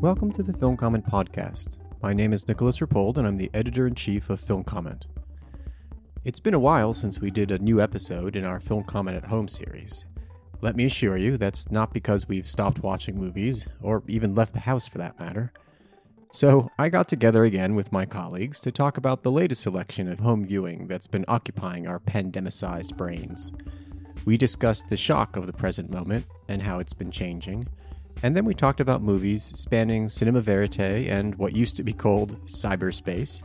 Welcome to the Film Comment Podcast. My name is Nicolas Rapold, and I'm the editor in chief of Film Comment. It's been a while since we did a new episode in our Film Comment at Home series. Let me assure you, that's not because we've stopped watching movies, or even left the house for that matter. So, I got together again with my colleagues to talk about the latest selection of home viewing that's been occupying our pandemicized brains. We discussed the shock of the present moment and how it's been changing, and then we talked about movies spanning cinema verite and what used to be called cyberspace,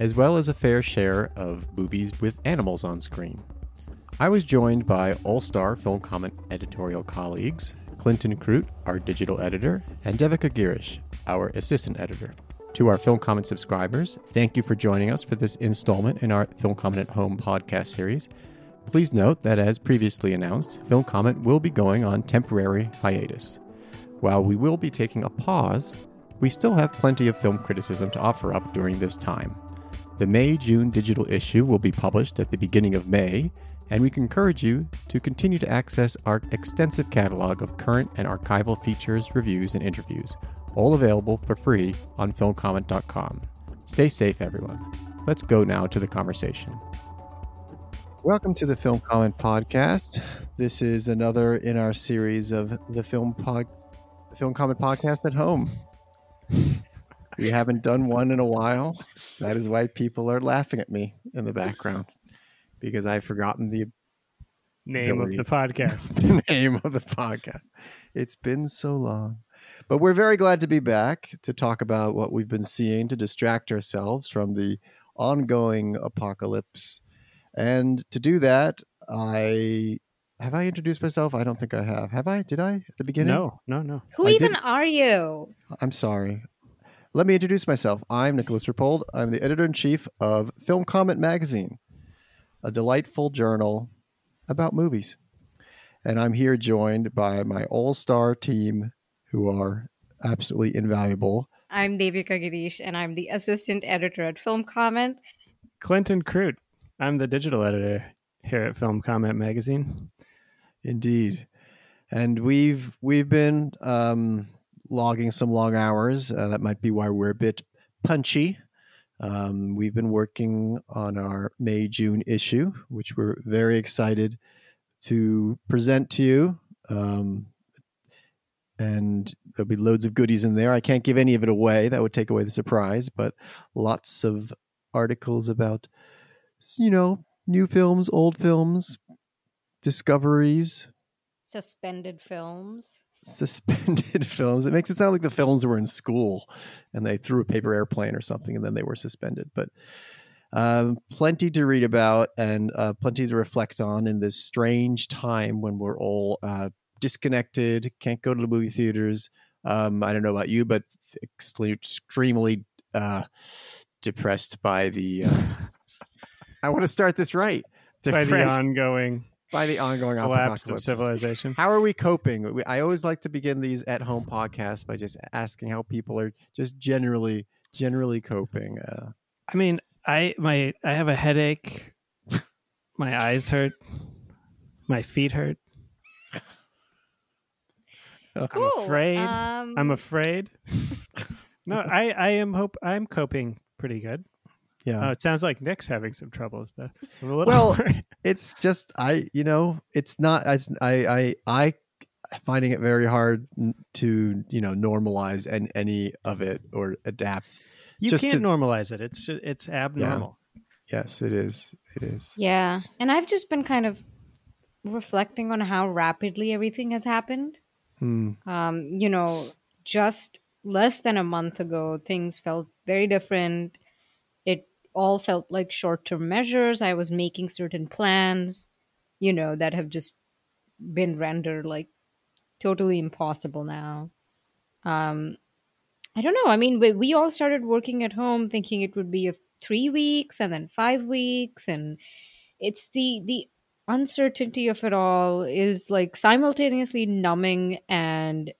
as well as a fair share of movies with animals on screen. I was joined by All Star Film Comment editorial colleagues Clinton Krute, our digital editor, and Devika Girish, our assistant editor. To our Film Comment subscribers, thank you for joining us for this installment in our Film Comment at Home podcast series. Please note that, as previously announced, Film Comment will be going on temporary hiatus. While we will be taking a pause, we still have plenty of film criticism to offer up during this time. The May June digital issue will be published at the beginning of May, and we encourage you to continue to access our extensive catalog of current and archival features, reviews, and interviews, all available for free on filmcomment.com. Stay safe, everyone. Let's go now to the conversation. Welcome to the Film Comment Podcast. This is another in our series of the Film Pod the Film Comment Podcast at home. We haven't done one in a while. That is why people are laughing at me in the background because I've forgotten the Name of Ability. the podcast. the name of the podcast. It's been so long. But we're very glad to be back to talk about what we've been seeing to distract ourselves from the ongoing apocalypse. And to do that, I have I introduced myself? I don't think I have. Have I? Did I at the beginning? no, no, no. Who I even did- are you? I'm sorry. Let me introduce myself. I'm Nicolas Rapold. I'm the editor in chief of Film Comment Magazine, a delightful journal about movies. And I'm here joined by my all star team who are absolutely invaluable. I'm Devika Girish, and I'm the assistant editor at Film Comment. Clinton Krute. I'm the digital editor here at Film Comment Magazine. Indeed. And we've we've been um, logging some long hours. Uh, that might be why we're a bit punchy. Um, we've been working on our May June issue, which we're very excited to present to you. Um, and there'll be loads of goodies in there. I can't give any of it away; that would take away the surprise. But lots of articles about, you know, new films, old films, discoveries, Suspended films. suspended films. It makes it sound like the films were in school and they threw a paper airplane or something and then they were suspended. But um, plenty to read about and uh, plenty to reflect on in this strange time when we're all uh, disconnected, can't go to the movie theaters. Um, I don't know about you, but extremely, extremely uh, depressed by the. Uh, I want to start this right. By the ongoing by the ongoing collapse of civilization. How are we coping? We- I always like to begin these at home podcasts by just asking how people are just generally generally coping. Uh, I mean, I my I have a headache. My eyes hurt. My feet hurt. Cool. I'm afraid. Um, I'm afraid. no, I I am hope I'm coping pretty good. yeah, Oh, it sounds like Nick's having some troubles though. I'm a little Well, worried. it's just I you know it's not I I I I finding it very hard to you know normalize and any of it or adapt. you just can't to- normalize it. It's ju- it's abnormal. Yes, it is. It is. yeah, and I've just been kind of reflecting on how rapidly everything has happened. Hmm. Um, you know, just less than a month ago, things felt very different. It all felt like short term measures. I was making certain plans, you know, that have just been rendered like totally impossible now. Um, I don't know. I mean, we, we all started working at home thinking it would be a three weeks and then five weeks, and it's the the uncertainty of it all is like simultaneously numbing and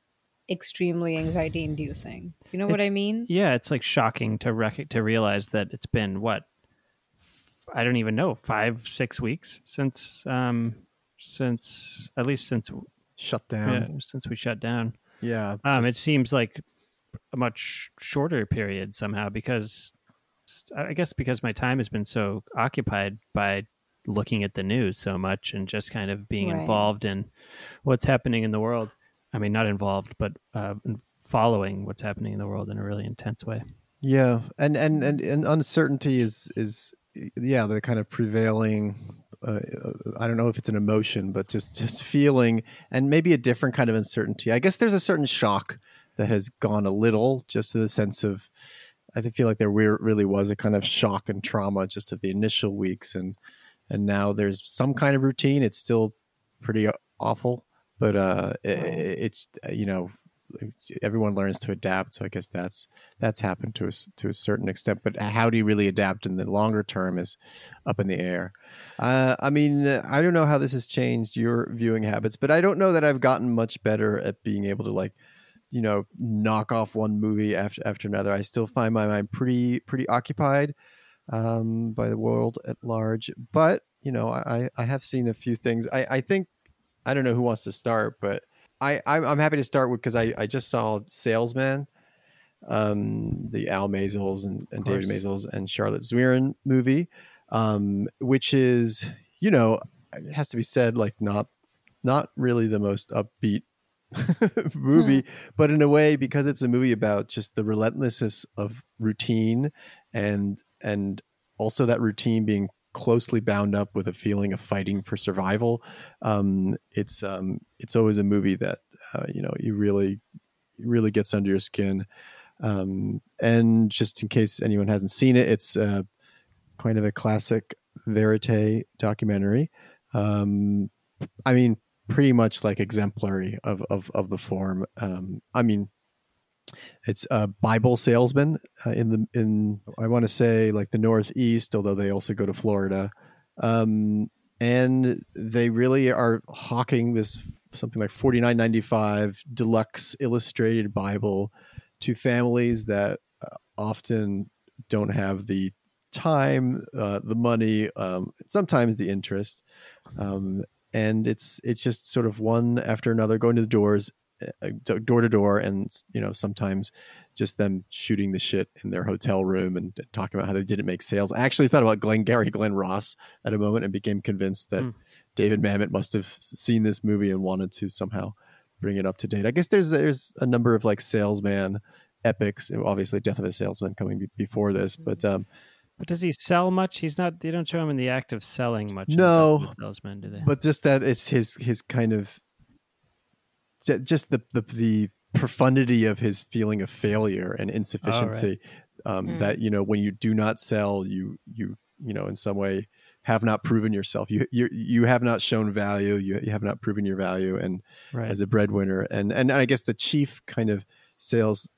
extremely anxiety inducing. You know what I mean? Yeah, it's like shocking to rec- to realize that it's been what f- I don't even know five six weeks since um since at least since Shut down. yeah, down. since we shut down. Yeah. Um, just- it seems like a much shorter period somehow because I guess because my time has been so occupied by looking at the news so much and just kind of being Right. involved in what's happening in the world. I mean, not involved, but uh, following what's happening in the world in a really intense way. Yeah, and and and, and uncertainty is is yeah the kind of prevailing. Uh, I don't know if it's an emotion, but just just feeling, and maybe a different kind of uncertainty. I guess there's a certain shock that has gone a little, just to the sense of. I feel like there really was a kind of shock and trauma just at the initial weeks, and and now there's some kind of routine. It's still pretty awful, but uh, it, it's you know everyone learns to adapt. So I guess that's that's happened to us to a certain extent. But how do you really adapt in the longer term is up in the air. Uh, I mean, I don't know how this has changed your viewing habits, but I don't know that I've gotten much better at being able to like, you know, knock off one movie after after another. I still find my mind pretty pretty occupied um, by the world at large. But you know, I I have seen a few things. I I think I don't know who wants to start, but I I'm, I'm happy to start with because I I just saw Salesman, um, the Al Maysles and, and David. Maysles and Charlotte Zwerin movie, um, which is you know it has to be said like not not really the most upbeat movie, but in a way because it's a movie about just the relentlessness of routine and and also that routine being closely bound up with a feeling of fighting for survival. Um, it's um, it's always a movie that uh, you know you really really gets under your skin. Um, and just in case anyone hasn't seen it, it's uh, kind of a classic verite documentary. Um, I mean, pretty much like exemplary of of, of the form. Um, I mean, it's a Bible salesman uh, in the in I want to say like the Northeast, although they also go to Florida, um, and they really are hawking this something like forty nine ninety five deluxe illustrated Bible to families that uh, often don't have the time, uh, the money, um, sometimes the interest, um, and it's it's just sort of one after another going to the doors door to door and you know sometimes just them shooting the shit in their hotel room and, and talking about how they didn't make sales i actually thought about Glengarry Glen Ross at a moment and became convinced that Hmm. david mamet must have seen this movie and wanted to somehow bring it up to date i guess there's there's a number of like salesman epics obviously death of a salesman coming before this but um But does he sell much? He's not. They don't show him in the act of selling much. No. Salesman, do they? but just that it's his his kind of just the the, the profundity of his feeling of failure and insufficiency um, Mm. that you know when you do not sell you you you know in some way have not proven yourself you you you have not shown value you, you have not proven your value and right. as a breadwinner and and I guess the chief kind of sales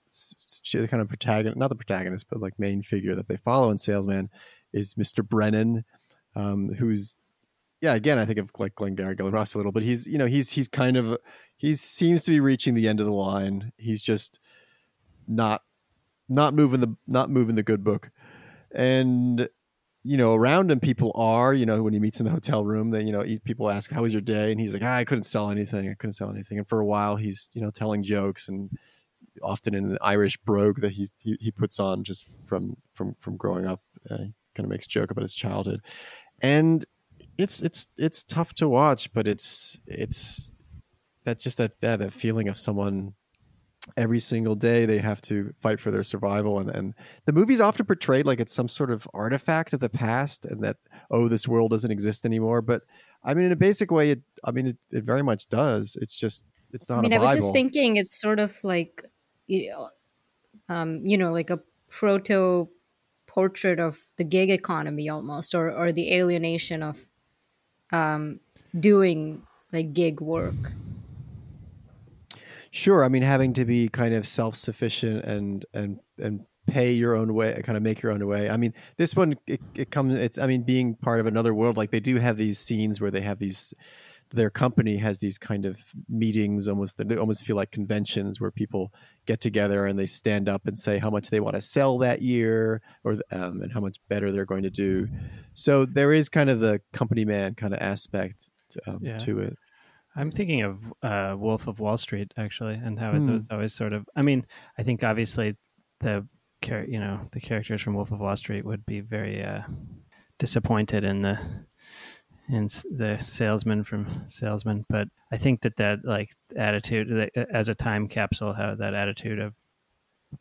kind of protagonist not the protagonist but like main figure that they follow in salesman is Mr. Brennan um, who's yeah again I think of like Glengarry Glen Ross a little but he's you know he's he's kind of he seems to be reaching the end of the line. He's just not not moving the not moving the good book. And you know around him people are you know when he meets in the hotel room that you know people ask how was your day? And he's like ah, i couldn't sell anything. I couldn't sell anything. And for a while he's you know telling jokes and often in an irish brogue that he's he, he puts on just from from from growing up uh, kind of makes joke about his childhood. And it's it's it's tough to watch but it's it's that just that that, that feeling of someone every single day they have to fight for their survival and, and the movie's often portrayed like it's some sort of artifact of the past and that oh this world doesn't exist anymore. But i mean in a basic way it i mean it, it very much does. It's just it's not I mean, I was just thinking it's sort of like, you know, um, you know, like a proto portrait of the gig economy almost, or or the alienation of um, doing like gig work. Sure. I mean, having to be kind of self-sufficient and and and pay your own way, kind of make your own way. I mean, this one it, it comes. It's I mean, being part of another world, like they do have these scenes where they have these their company has these kind of meetings almost they almost feel like conventions where people get together and they stand up and say how much they want to sell that year or um, and how much better they're going to do so there is kind of the company man kind of aspect um, yeah. to it i'm thinking of uh, wolf of wall street actually and how hmm. was always sort of i mean i think obviously the you know the characters from wolf of wall street would be very uh, disappointed in the and the salesman from salesman but i think that that like attitude as a time capsule how that attitude of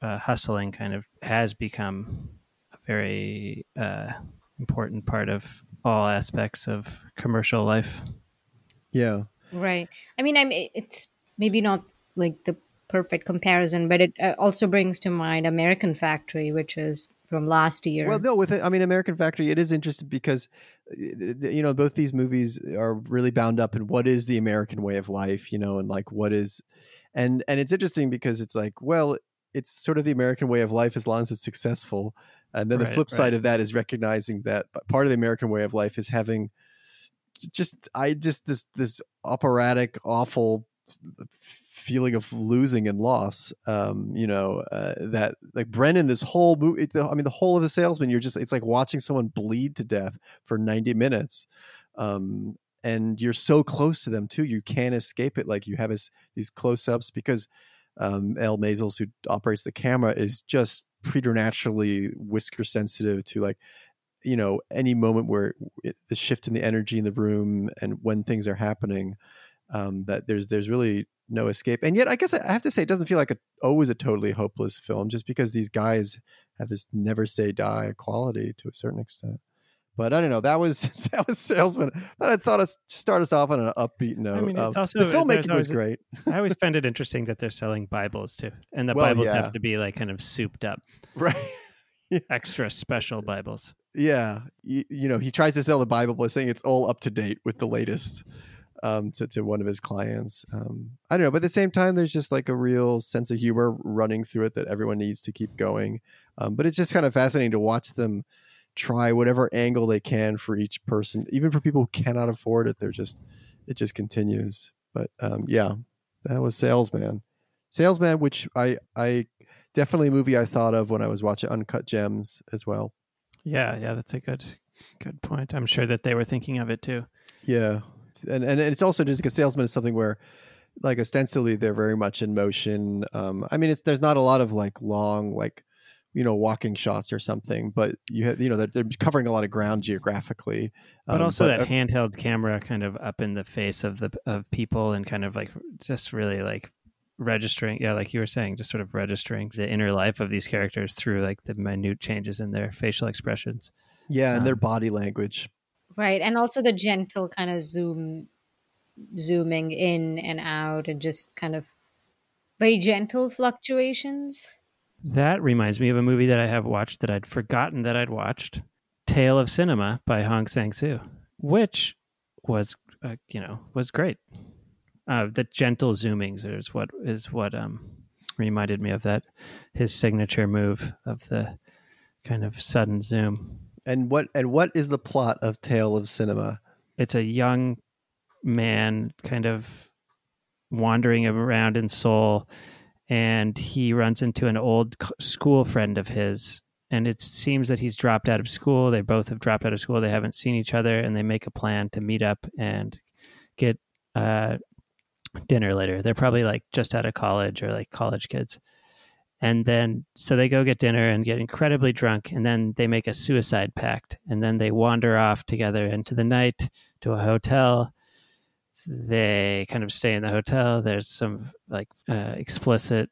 uh, hustling kind of has become a very uh, important part of all aspects of commercial life yeah right. I mean i'm it's maybe not like the perfect comparison but it uh, also brings to mind american factory which is from last year. Well, no, with it, I mean, American Factory, it is interesting because you know both these movies are really bound up in what is the American way of life, you know, and like what is, and and it's interesting because it's like, well, it's sort of the American way of life as long as it's successful, and then right, the flip side of that is recognizing that part of the American way of life is having just I just this this operatic awful feeling of losing and loss. Um, you know, uh, that like Brennan, this whole movie, I mean, the whole of the salesman, you're just, it's like watching someone bleed to death for 90 minutes. Um, and you're so close to them too. You can't escape it. Like you have this, these close ups because um, Al Maysles, who operates the camera, is just preternaturally whisker sensitive to like, you know, any moment where it, the shift in the energy in the room and when things are happening. Um, that there's there's really no escape. And yet, I guess I have to say, it doesn't feel like a, always a totally hopeless film, just because these guys have this never say die quality to a certain extent. But I don't know. That was that was salesman. But I thought I'd start us off on an upbeat note. I mean, it's um, also the filmmaking was great. I always find it interesting that they're selling Bibles too, and the well, Bibles yeah. have to be like kind of souped up, right? yeah. Extra special Bibles. Yeah, you, you know, he tries to sell the Bible by saying it's all up to date with the latest um, to, to one of his clients. Um, I don't know, but at the same time, there's just like a real sense of humor running through it that everyone needs to keep going. Um, but it's just kind of fascinating to watch them try whatever angle they can for each person, even for people who cannot afford it. They're just, it just continues. But um, yeah, that was Salesman. Salesman, which I, I definitely a movie I thought of when I was watching Uncut Gems as well. Yeah, yeah, that's a good, good point. I'm sure that they were thinking of it too. Yeah, and and it's also just like a salesman is something where like ostensibly they're very much in motion um i mean it's there's not a lot of like long like you know walking shots or something but you have you know they're, they're covering a lot of ground geographically but um, also but, that uh, handheld camera kind of up in the face of the of people and kind of like just really like registering yeah like you were saying just sort of registering the inner life of these characters through like the minute changes in their facial expressions yeah and um, their body language Right. And also the gentle kind of zoom zooming in and out and just kind of very gentle fluctuations. That reminds me of a movie that I have watched that I'd forgotten that I'd watched, Tale of Cinema by Hong Sang-soo, which was uh, you know, was great. Uh, the gentle zoomings is what is what um reminded me of that his signature move of the kind of sudden zoom. And what and what is the plot of Tale of Cinema? It's a young man kind of wandering around in Seoul and he runs into an old school friend of his and it seems that he's dropped out of school they both have dropped out of school they haven't seen each other and they make a plan to meet up and get uh, dinner later. They're probably like just out of college or like college kids. And then so they go get dinner and get incredibly drunk and then they make a suicide pact and then they wander off together into the night to a hotel. They kind of stay in the hotel. There's some like uh, explicit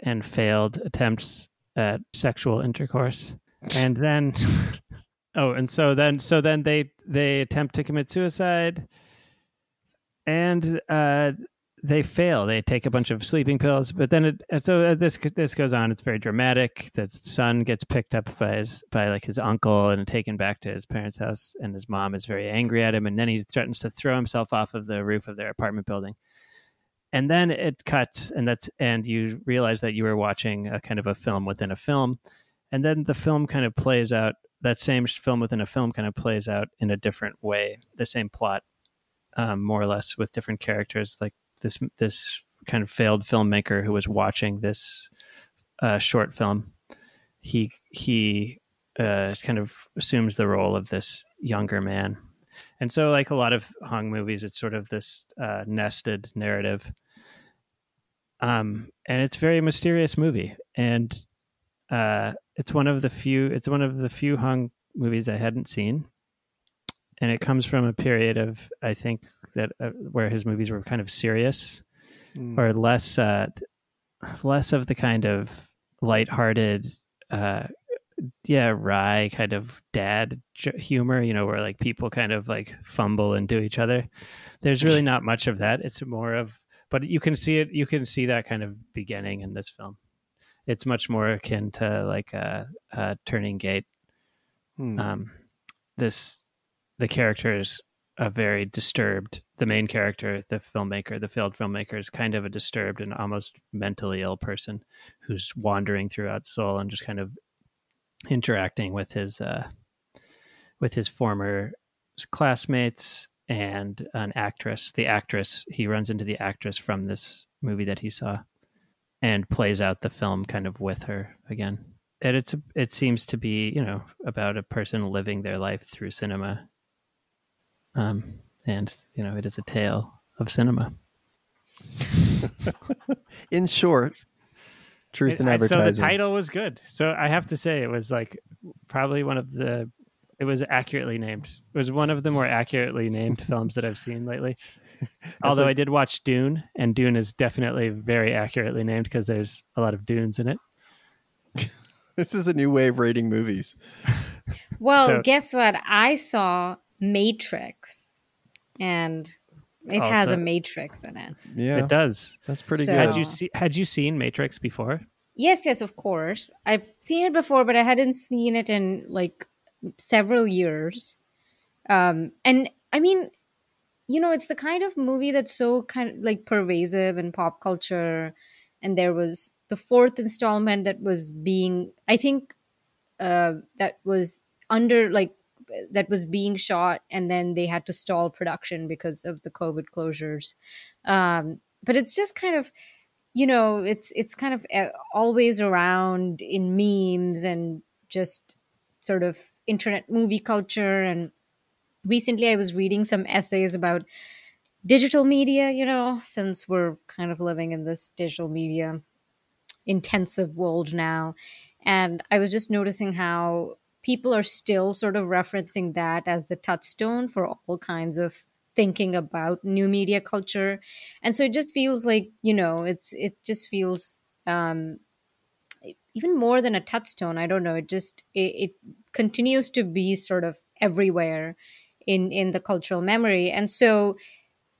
and failed attempts at sexual intercourse. And then oh and so then so then they they attempt to commit suicide. And uh they fail. They take a bunch of sleeping pills, but then it, so uh, this this goes on. It's very dramatic. The son gets picked up by his by like his uncle and taken back to his parents' house, and his mom is very angry at him. And then he threatens to throw himself off of the roof of their apartment building. And then it cuts, and that's and you realize that you were watching a kind of a film within a film, and then the film kind of plays out. That same film within a film kind of plays out in a different way. The same plot um, more or less with different characters, like this this kind of failed filmmaker who was watching this uh, short film. He he uh, kind of assumes the role of this younger man, and so like a lot of Hong movies, it's sort of this uh, nested narrative. Um, and it's very mysterious movie, and uh, it's one of the few. It's one of the few Hong movies I hadn't seen, and it comes from a period of I think that uh, where his movies were kind of serious Mm. or less uh, less of the kind of lighthearted, uh, yeah, wry kind of dad j- humor. You know, where like people kind of like fumble into each other. There's really not much of that. It's more of, but you can see it. You can see that kind of beginning in this film. It's much more akin to like a, a turning gate Hmm. um, this the character is a very disturbed. The main character the filmmaker the failed filmmaker is kind of a disturbed and almost mentally ill person who's wandering throughout seoul and just kind of interacting with his uh with his former classmates and an actress. The actress he runs into the actress from this movie that he saw and plays out the film kind of with her again. And it's it seems to be you know about a person living their life through cinema um and you know it is a tale of cinema In short, truth in And- and advertising. so the title was good so i have to say it was like probably one of the it was accurately named it was one of the more accurately named films that i've seen lately although I did watch Dune, and Dune is definitely very accurately named because there's a lot of dunes in it. This is a new way of rating movies. Well, So- guess what? I saw Matrix, and it has Also- a Matrix in it. Yeah, It does. that's pretty So- good. Had you see? Had you seen Matrix before? Yes, yes, of course. I've seen it before, but I hadn't seen it in like several years. Um, and I mean, you know, it's the kind of movie that's so kind of like pervasive in pop culture. And there was the fourth installment that was being, I think, uh, that was under like that was being shot, and then they had to stall production because of the COVID closures. Um, but it's just kind of you know it's it's kind of uh, always around in memes and just sort of internet movie culture and recently i was reading some essays about digital media you know since we're kind of living in this digital media intensive world now and i was just noticing how people are still sort of referencing that as the touchstone for all kinds of thinking about new media culture. And so it just feels like you know it's it just feels um even more than a touchstone. I don't know. It just it, it continues to be sort of everywhere in in the cultural memory. And so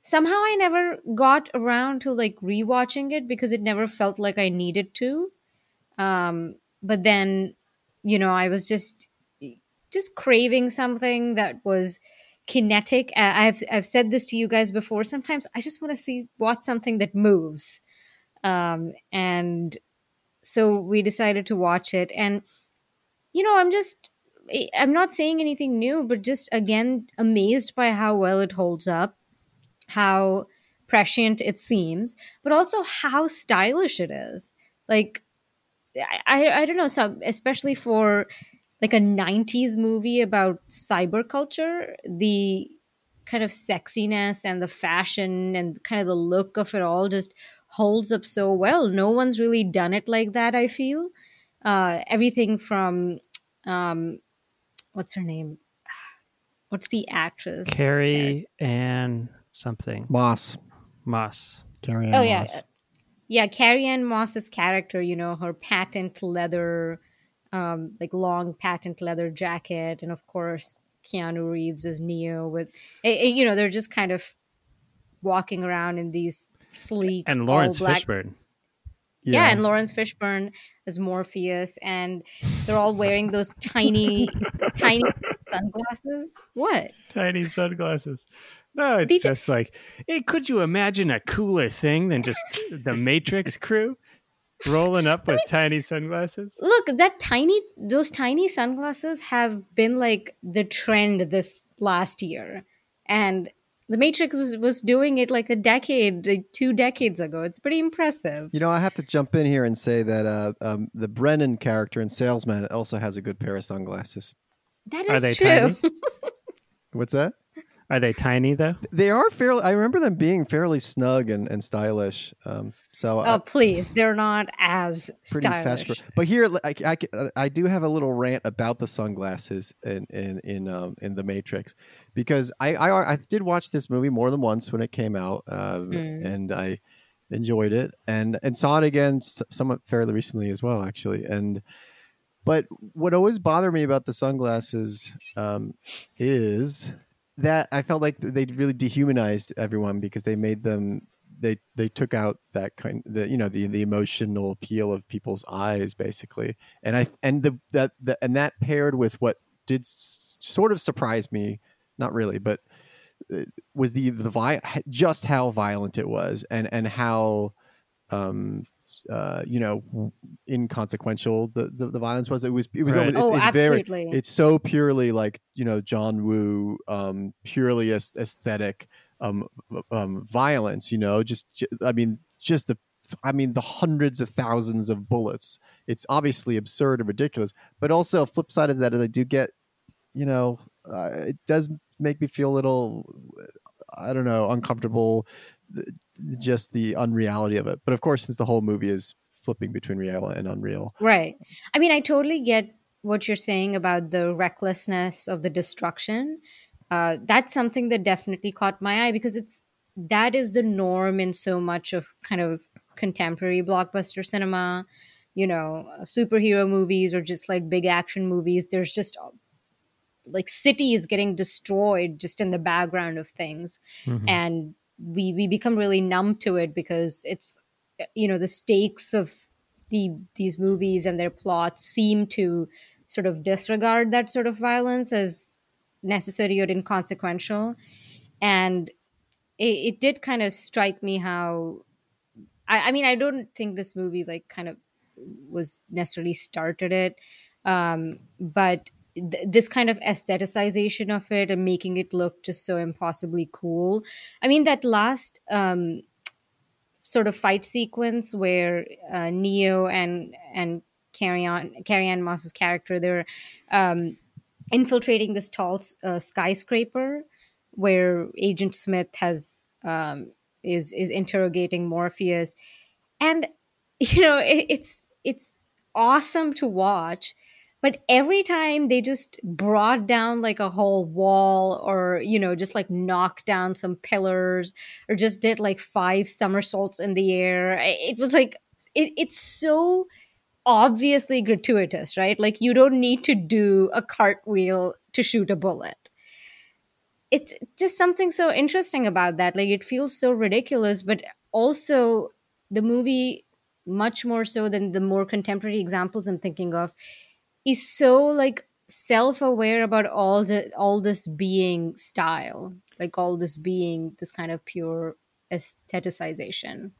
somehow i never got around to like rewatching it because it never felt like i needed to. Um but then you know i was just just craving something that was kinetic. I've i've said this to you guys before sometimes i just want to see watch something that moves. Um and so we decided to watch it. And you know i'm just i'm not saying anything new but just again amazed by how well it holds up how prescient it seems but also how stylish it is. Like i i, I don't know some especially for like a 90s movie about cyber culture the kind of sexiness and the fashion and kind of the look of it all just holds up so well. No one's really done it like that i feel. Uh everything from um what's her name? What's the actress? Carrie Ann something. Moss. Moss. Carrie Ann oh yeah. Moss. yeah carrie ann moss's character you know her patent leather um like long patent leather jacket and of course keanu reeves as neo with eh, eh, you know they're just kind of walking around in these sleek And Laurence black Fishburne. yeah. and Laurence Fishburne as Morpheus, and they're all wearing those tiny, tiny sunglasses. What? Tiny sunglasses. No, it's They ju- just like, hey, could you imagine a cooler thing than just the Matrix crew rolling up with tiny sunglasses? Look, that tiny, those tiny sunglasses have been like the trend this last year, and The Matrix was, was doing it like a decade, like two decades ago. It's pretty impressive. You know, I have to jump in here and say that uh, um, the Brennan character in Salesman also has a good pair of sunglasses. That is Are they true. tiny? What's that? Are they tiny though? They are fairly. I remember them being fairly snug and, and stylish. Um, so oh, please. They're not as pretty stylish. fast. But here, I, I, I do have a little rant about the sunglasses in in in um, in the Matrix because I, I I did watch this movie more than once when it came out, um, Mm. and I enjoyed it and and saw it again somewhat fairly recently as well, actually. And but what always bothered me about the sunglasses um, is that I felt like they really dehumanized everyone because they made them they they took out that kind the you know the the emotional appeal of people's eyes basically. And i and the that the, and that paired with what did s- sort of surprise me not really but uh, was the the vi- just how violent it was and and how um uh you know inconsequential the the, the violence was it was it was Right. almost, it's, oh, it's very it's so purely like you know John Woo, um, purely aes- aesthetic um, um, violence. You know, just I mean, just the I mean the hundreds of thousands of bullets. It's obviously absurd and ridiculous, but also flip side of that is I do get, you know, uh, it does make me feel a little, I don't know, uncomfortable. Th- Just the unreality of it. But of course, since the whole movie is flipping between real and unreal, Right. I mean, I totally get what you're saying about the recklessness of the destruction. Uh, that's something that definitely caught my eye because it's that is the norm in so much of kind of contemporary blockbuster cinema. You know, superhero movies or just like big action movies. There's just like cities getting destroyed just in the background of things Mhm. and we we become really numb to it because it's you know the stakes of the these movies and their plots seem to sort of disregard that sort of violence as necessary or inconsequential. And it, it did kind of strike me how I, I mean i don't think this movie like kind of was necessarily started it um but th- this kind of aestheticization of it and making it look just so impossibly cool. I mean that last um sort of fight sequence where uh, neo and and Carrie Ann carrie ann moss's character they're um infiltrating this tall uh, skyscraper where agent smith has um is is interrogating morpheus. And you know it, it's it's awesome to watch but every time they just brought down like a whole wall or you know just like knocked down some pillars or just did like five somersaults in the air it was like it, it's so obviously gratuitous right? Like you don't need to do a cartwheel to shoot a bullet. It's just something so interesting about that. Like it feels so ridiculous but also the movie much more so than the more contemporary examples i'm thinking of is so like self-aware about all the all this being style like all this being this kind of pure aestheticization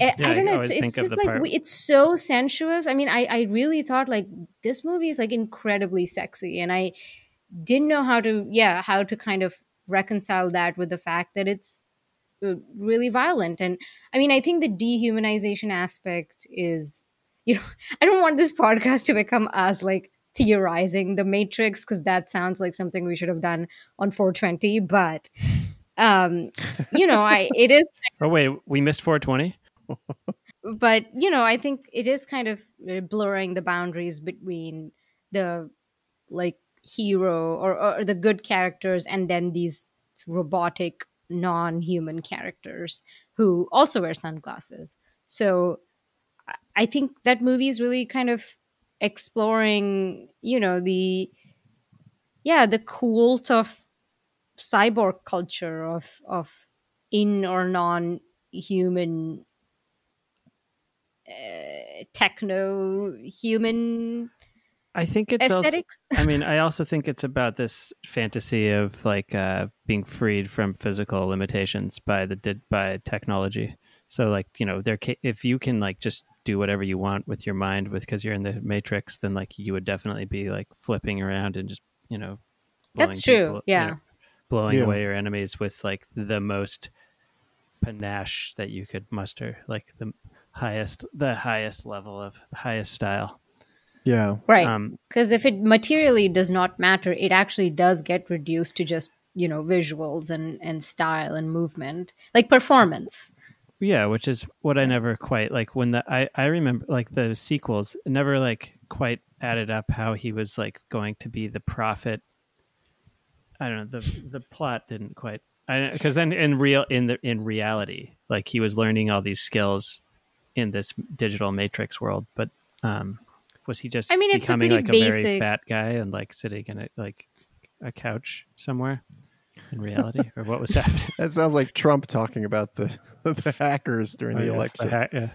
I, Yeah, I don't know. It's, it's just like part- we, it's so sensuous. I mean, I, I really thought like this movie is like incredibly sexy, and I didn't know how to yeah how to kind of reconcile that with the fact that it's uh, really violent. And I mean, I think the dehumanization aspect is you know I don't want this podcast to become us like theorizing the Matrix because that sounds like something we should have done on 420, but um you know i it is Oh wait, we missed 420. but you know i think it is kind of uh, blurring the boundaries between the like hero or, or the good characters and then these robotic non-human characters who also wear sunglasses so I- think that movie is really kind of exploring you know the yeah the cult of cyborg culture of of in or non human uh, techno human I think it's also. I mean, I also think it's about this fantasy of like uh, being freed from physical limitations by the by technology. So like you know, there ca- if you can like just do whatever you want with your mind with because you're in the matrix, then like you would definitely be like flipping around and just you know. That's true, people, you yeah. know, blowing Yeah. away your enemies with like the most panache that you could muster, like the highest the highest level of highest style. Yeah. Right. Um, Because if it materially does not matter, it actually does get reduced to just, you know, visuals and, and style and movement, like performance. Yeah, which is what I never quite like when the I I remember like the sequels never like quite added up how he was like going to be the prophet. I don't know the the plot didn't quite I because then in real in the in reality like he was learning all these skills in this digital matrix world, but um was he just I mean, it's becoming pretty like a very fat guy and like sitting in a like a couch somewhere in reality or what was happening? That sounds like Trump talking about the the hackers during Oh, the yes, election. ha- yeah.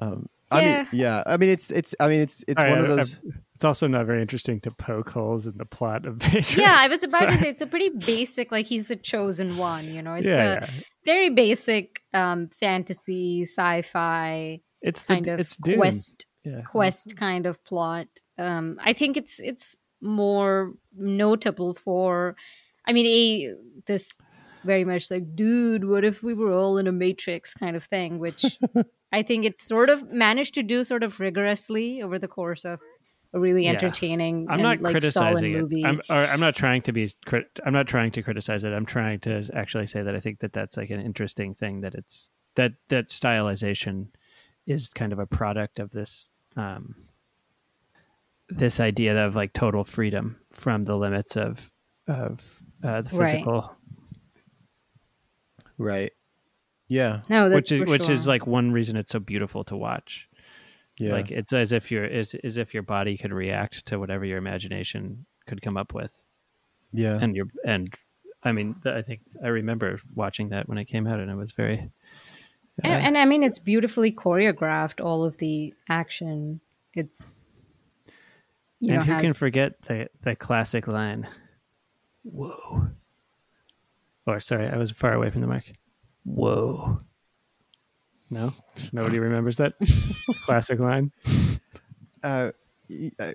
um, I mean, Yeah. yeah. I mean, it's it's. I mean, it's it's All one right, of those. I- it's also not very interesting to poke holes in the plot of Matrix. Yeah, I was about Sorry. to say it's a pretty basic, like he's a chosen one, you know, it's yeah, a yeah. very basic um, fantasy, sci fi It's the, kind of it's Dune. quest Yeah. quest kind of plot. Um, I think it's it's more notable for, I mean, a this very much like, dude, what if we were all in a matrix kind of thing, which I think it's sort of managed to do sort of rigorously over the course of a really Yeah. entertaining I'm and not like solid criticizing movie. it. I'm, I'm not trying to be. Crit- I'm not trying to criticize it. I'm trying to actually say that I think that that's like an interesting thing. That it's that that stylization is kind of a product of this um, this idea of like total freedom from the limits of of uh, the physical, Right. Yeah. no, that's which is for which is like one reason it's so beautiful to watch. Yeah. Like it's as if your as, as if your body could react to whatever your imagination could come up with. yeah. and your and I mean, th- I think I remember watching that when it came out, and it was very. uh, and, and I mean, it's beautifully choreographed. All of the action, it's you and know who can forget the the classic line? Whoa! Or sorry, I was far away from the mic. Whoa! No, nobody remembers that classic line. Uh, y- uh,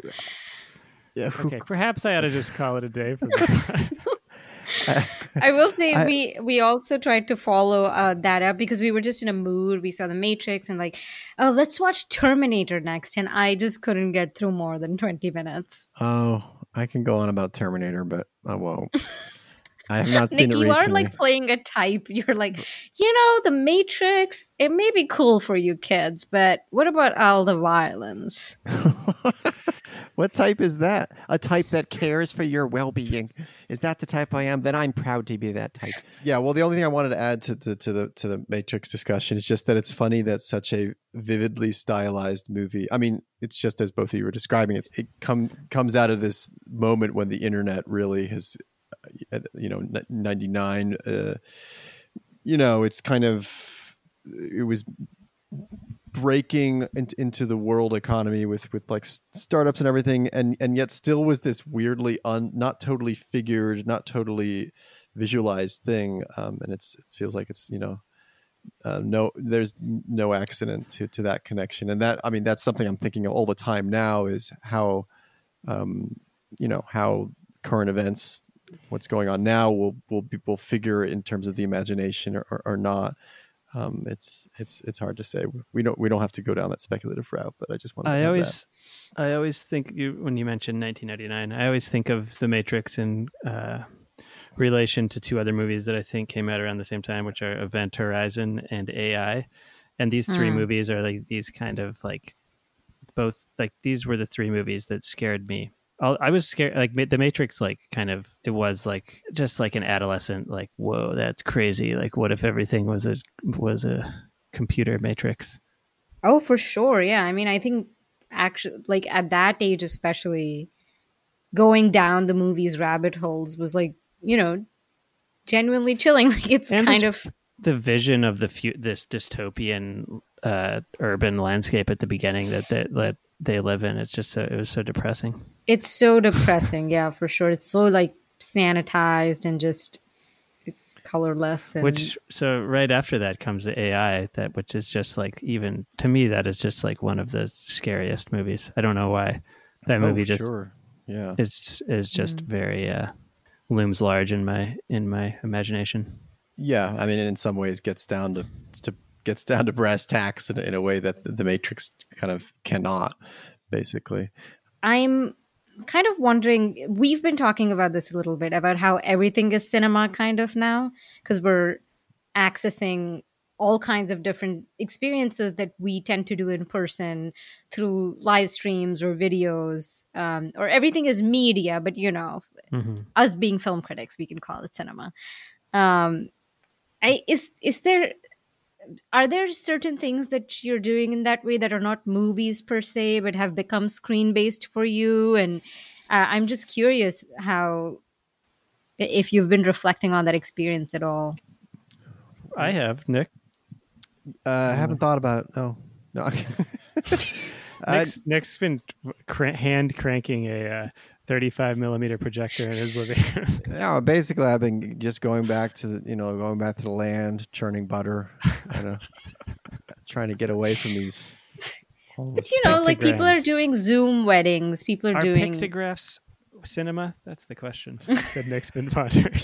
yeah. Okay, perhaps I ought to just call it a day for. I will say I- we we also tried to follow uh, that up because we were just in a mood. We saw The Matrix and like, oh, let's watch Terminator next, and I just couldn't get through more than twenty minutes. Oh, I can go on about Terminator, but I won't. I have not Nick, seen it you recently. are like playing a type. You're like, you know, The Matrix. It may be cool for you kids, but what about all the violence? what type is that? A type that cares for your well-being. Is that the type I am? Then I'm proud to be that type. Yeah. Well, the only thing I wanted to add to, to, to the to the Matrix discussion is just that it's funny that such a vividly stylized movie. I mean, it's just as both of you were describing. It's it come comes out of this moment when the internet really has, uh, you know, ninety nine. Uh, you know, it's kind of it was breaking into, into the world economy with with like startups and everything and and yet still was this weirdly un not totally figured not totally visualized thing um and it's it feels like it's you know uh, no there's no accident to to that connection. And that i mean that's something i'm thinking of all the time now is how um you know how current events what's going on now will will will figure in terms of the imagination or, or, or not um, it's it's it's hard to say. We don't we don't have to go down that speculative route, but I just want to. I always, I always think you when you mention 1999, I always think of The Matrix in uh, relation to two other movies that I think came out around the same time, which are Event Horizon and AI. And these three Mm. movies are like these kind of like both like these were the three movies that scared me. I'll- was scared like The Matrix like kind of it was like just like an adolescent like whoa that's crazy like what if everything was a was a computer matrix Oh, for sure. Yeah. I mean, I think actually, like at that age, especially going down the movie's rabbit holes was like, you know, genuinely chilling. Like it's And kind this- of, the vision of the fu- this dystopian uh, urban landscape at the beginning that that that they live in. It's just so it was so depressing. it's so depressing. Yeah, for sure. It's so like sanitized and just colorless. And Which so right after that comes the AI that which is just like even to me that is just like one of the scariest movies. I don't know why that movie just Oh, sure. Yeah. is is just Mm. very uh looms large in my in my imagination. Yeah, I mean, in some ways, gets down to to gets down to brass tacks in, in a way that the Matrix kind of cannot. Basically, I'm kind of wondering. We've been talking about this a little bit about how everything is cinema, kind of now, because we're accessing all kinds of different experiences that we tend to do in person through live streams or videos um, or everything is media but you know Mm-hmm. us being film critics we can call it cinema um, I, is is there are there certain things that you're doing in that way that are not movies per se but have become screen based for you and uh, i'm just curious how if you've been reflecting on that experience at all I have Nick. uh, I haven't thought about it. No, no. Nick's, Nick's been cr- hand cranking a uh, 35 millimeter projector in his living room. yeah, basically, I've been just going back to the, you know, going back to the land, churning butter, you know, trying to get away from these. But you know, like people are doing Zoom weddings. People are Are doing. pictographs cinema? That's the question that Nick's been pondering.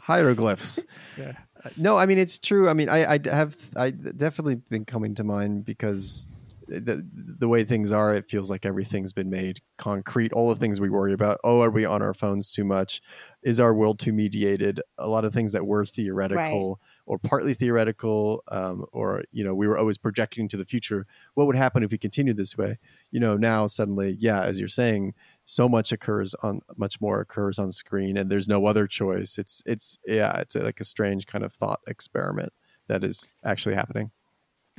hieroglyphs. yeah. No, I mean it's true. I mean, I, I have I definitely been coming to mind because the the way things are, it feels like everything's been made concrete. All the things we worry about. Oh, are we on our phones too much? Is our world too mediated? A lot of things that were theoretical or partly theoretical, um, or you know, we were always projecting to the future. What would happen if we continued this way? You know, now suddenly, yeah, as you're saying, so much occurs on much more occurs on screen and there's no other choice it's it's yeah it's like a strange kind of thought experiment that is actually happening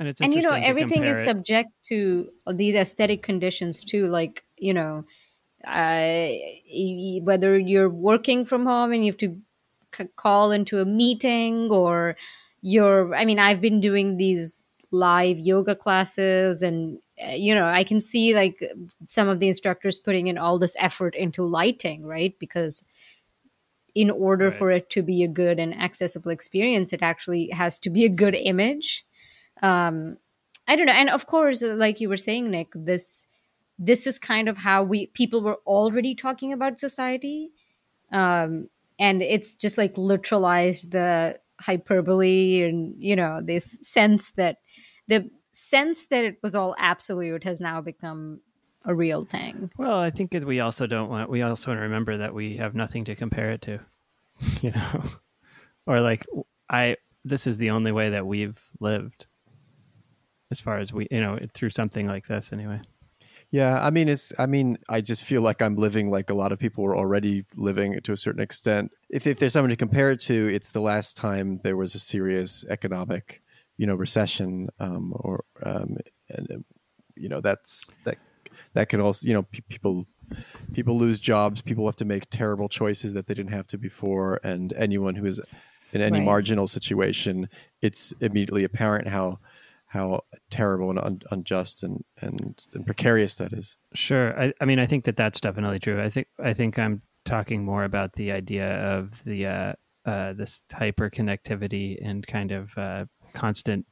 And it's and you know, everything is it- subject to these aesthetic conditions too. Like you know, uh, whether you're working from home and you have to c- call into a meeting, or you're. I mean, I've been doing these live yoga classes and uh, you know i can see like some of the instructors putting in all this effort into lighting right because in order Right. for it to be a good and accessible experience it actually has to be a good image um i don't know and of course like you were saying nick this this is kind of how we people were already talking about society um and it's just like literalized the hyperbole and you know this sense that the sense that it was all absolute has now become a real thing Well, I think we also don't want. We also want to remember that we have nothing to compare it to, you know, or like I. This is the only way that we've lived, as far as we, you know, through something like this, anyway. yeah i mean it's i mean i just feel like i'm living like a lot of people were already living to a certain extent if, if there's something to compare it to it's the last time there was a serious economic you know recession um, or um, and uh, you know that's that that can also you know pe- people people lose jobs people have to make terrible choices that they didn't have to before and anyone who is in any Right. marginal situation it's immediately apparent how how terrible and un- unjust and, and and precarious that is Sure. I, I mean, I think that that's definitely true. I think I think I'm talking more about the idea of the uh, uh, this hyper connectivity and kind of uh, constant,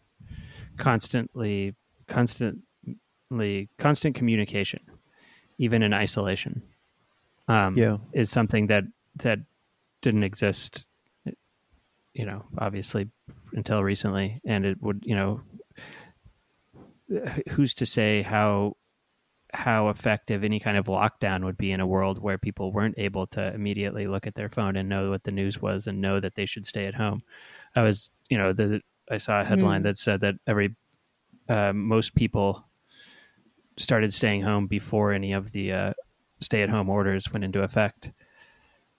constantly, constantly, constant communication, even in isolation. Um, Yeah. is something that that didn't exist, you know, obviously until recently, and it would, you know, who's to say how how effective any kind of lockdown would be in a world where people weren't able to immediately look at their phone and know what the news was and know that they should stay at home. I was, you know, the I saw a headline Hmm. that said that every uh, most people started staying home before any of the uh, stay-at-home orders went into effect,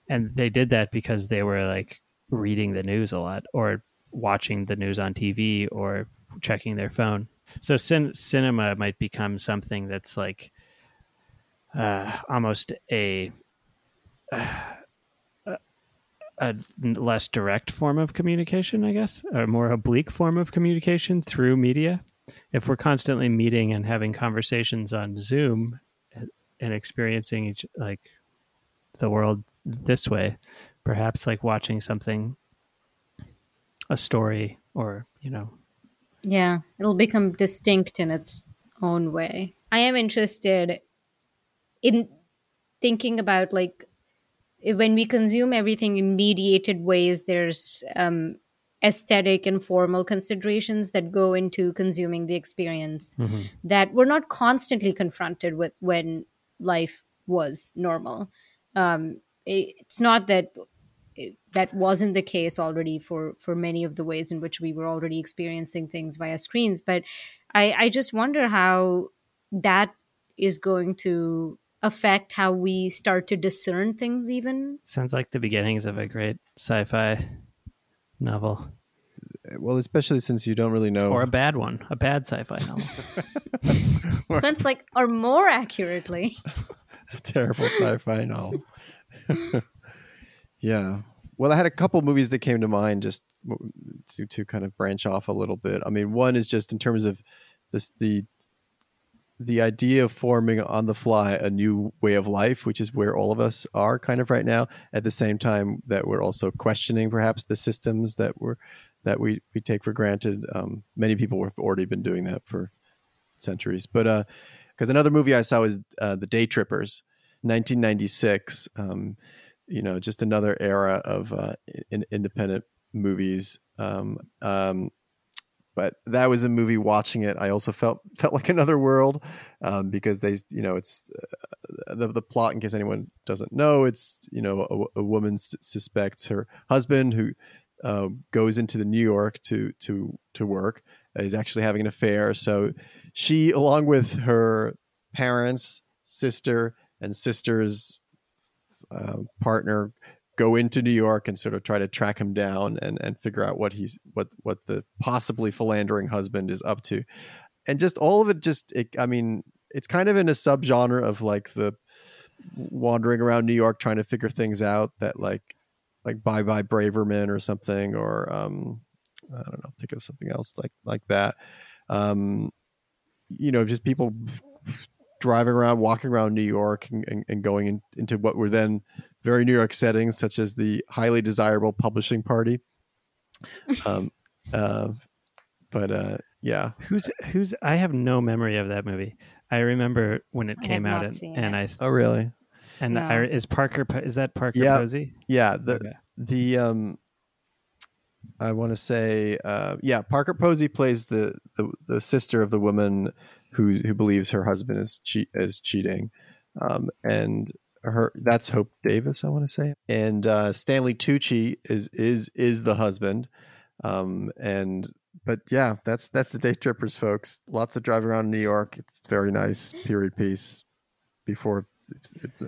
and they did that because they were like reading the news a lot or watching the news on TV or checking their phone. So cin- cinema might become something that's like uh, almost a, a a less direct form of communication, I guess, a more oblique form of communication through media. If we're constantly meeting and having conversations on Zoom and experiencing each like the world this way, perhaps like watching something, a story, or you know, Yeah, it'll become distinct in its own way. I am interested in thinking about like when we consume everything in mediated ways, there's um, aesthetic and formal considerations that go into consuming the experience Mhm. that we're not constantly confronted with when life was normal. Um, it's not that it, that wasn't the case already for for many of the ways in which we were already experiencing things via screens, but I, I just wonder how that is going to affect how we start to discern things even Sounds like the beginnings of a great sci-fi novel, Well, especially since you don't really know. or a bad one, a bad sci-fi novel. that's like or more accurately a terrible sci-fi novel. yeah. Well, I had a couple movies that came to mind just to, to kind of branch off a little bit. I mean, one is just in terms of this the the idea of forming on the fly a new way of life, which is where all of us are kind of right now. At the same time that we're also questioning perhaps the systems that we're that we we take for granted. Um, many people have already been doing that for centuries, but uh, because another movie I saw was uh, The Daytrippers, 1996. Um, you know, just another era of uh, in, independent movies. Um, um, but that was a movie. Watching it, I also felt felt like another world um, because they, you know, it's uh, the the plot. In case anyone doesn't know, it's you know a, a woman s- suspects her husband who uh, goes into the New York to to to work is actually having an affair. So she, along with her parents, sister, and sister's uh, partner, go into New York and sort of try to track him down and, and figure out what he's what what the possibly philandering husband is up to, and just all of it. Just it, I mean, it's kind of in a subgenre of like the wandering around New York trying to figure things out that like like Bye Bye Braverman or something or um I don't know think of something else like like that um you know just people driving around walking around New York and, and, and going in, into what were then very New York settings such as the highly desirable publishing party um uh but uh yeah who's who's? I have no memory of that movie. I remember when it I came out, and, seen and. I oh really and No. I, is Parker is that Parker Yeah. Posey? yeah the Okay. the um I want to say uh yeah Parker Posey plays the, the the sister of the woman who who believes her husband is cheat is cheating. Um and her that's Hope Davis I want to say. And uh Stanley Tucci is is is the husband. Um and but yeah that's that's the Daytrippers folks. Lots of drive around New York. It's very nice. Period piece. Before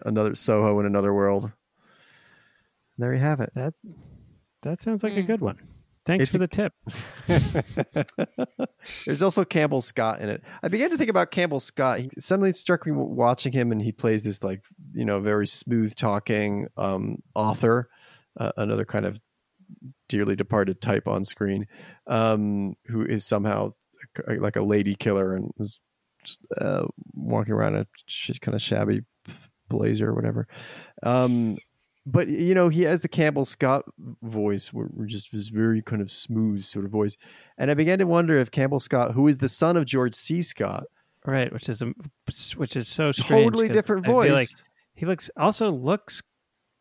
another Soho in another world. There you have it. That that sounds like a Hmm. good one. Thanks It's for the tip. There's also Campbell Scott in it. I began to think about Campbell Scott. He suddenly struck me watching him, and he plays this like you know very smooth talking um, author, uh, another kind of dearly departed type on screen, um, who is somehow like a lady killer and is uh, walking around in a sh- kind of shabby blazer or whatever. Um, but you know, he has the Campbell Scott voice, where where just this very kind of smooth sort of voice. And I began to wonder if Campbell Scott, who is the son of George C. Scott, Right, which is a, which is so strange. totally different I voice. like he looks also looks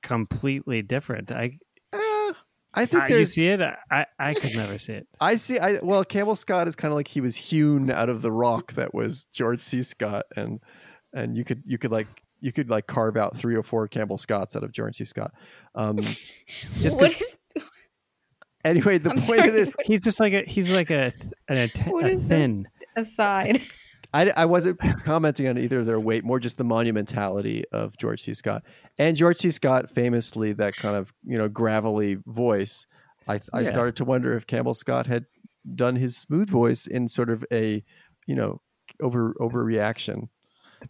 completely different. I Eh, I think I- you see it. I I could never see it. I see. I well, Campbell Scott is kind of like he was hewn out of the rock that was George C. Scott, and and you could you could like you could like carve out three or four Campbell Scotts out of George C. Scott. Um, just what 'cause- is anyway, the I'm point sorry, of this, He's just like a he's like a an a, What a is this? thin. aside I, I wasn't commenting on either their weight, more just the monumentality of George C. Scott and George C. Scott, famously that kind of you know gravelly voice. I I Yeah. started to wonder if Campbell Scott had done his smooth voice in sort of a you know over overreaction.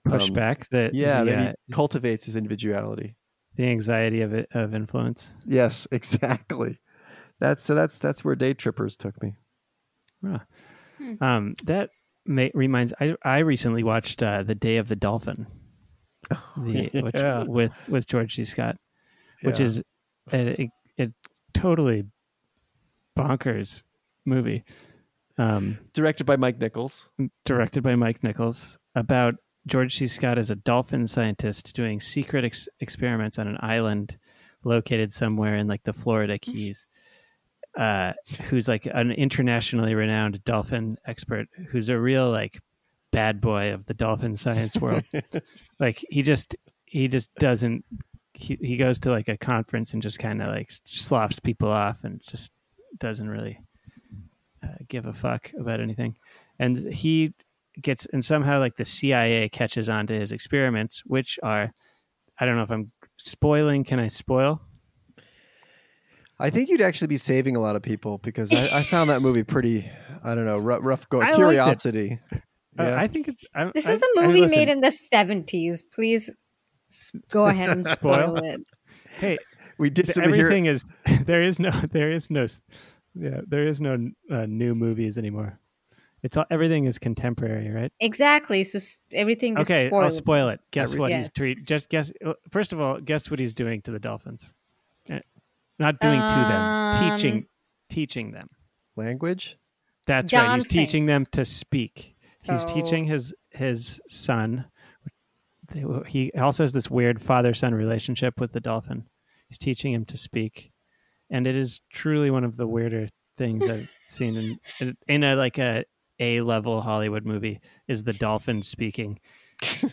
Pushback that Yeah, the, that uh, he cultivates his individuality. the anxiety of it of influence. Yes, exactly. That's so. That's that's where Daytrippers took me. Um, that may, reminds. I I recently watched uh, the Day of the Dolphin, the, Yeah. which, with with George C. Scott, which Yeah. is a, a, a totally bonkers movie. Um, directed by Mike Nichols. directed by Mike Nichols, about George C. Scott is a dolphin scientist doing secret ex- experiments on an island located somewhere in like the Florida Keys, uh, who's like an internationally renowned dolphin expert, who's a real like bad boy of the dolphin science world. like he just he just doesn't. He he goes to like a conference and just kind of like sloughs people off and just doesn't really uh, give a fuck about anything. And he gets and somehow like the CIA catches on to his experiments, which are I don't know if I'm spoiling. Can I spoil? I think you'd actually be saving a lot of people because I, I found that movie pretty, I don't know, rough, rough going. I liked it. Curiosity. Uh, I think it, I, This I- is a movie listen, made in the 70s. Please go ahead and Spoil? spoil it. Hey, we distantly everything is there is no there is no yeah there is no uh, new movies anymore. It's all everything is contemporary, right? Exactly. So s- everything is Okay, spoiled. I'll spoil it. Guess Every- what Yeah. he's treat. Just guess. uh, First of all, guess what he's doing to the dolphins. Uh, Not doing to them, Um, teaching, teaching them. Language? That's right. He's teaching them to speak. He's Oh. teaching his his son. He also has this weird father son relationship with the dolphin. He's teaching him to speak, and it is truly one of the weirder things I've seen in in a like a A level Hollywood movie. Is the dolphin speaking?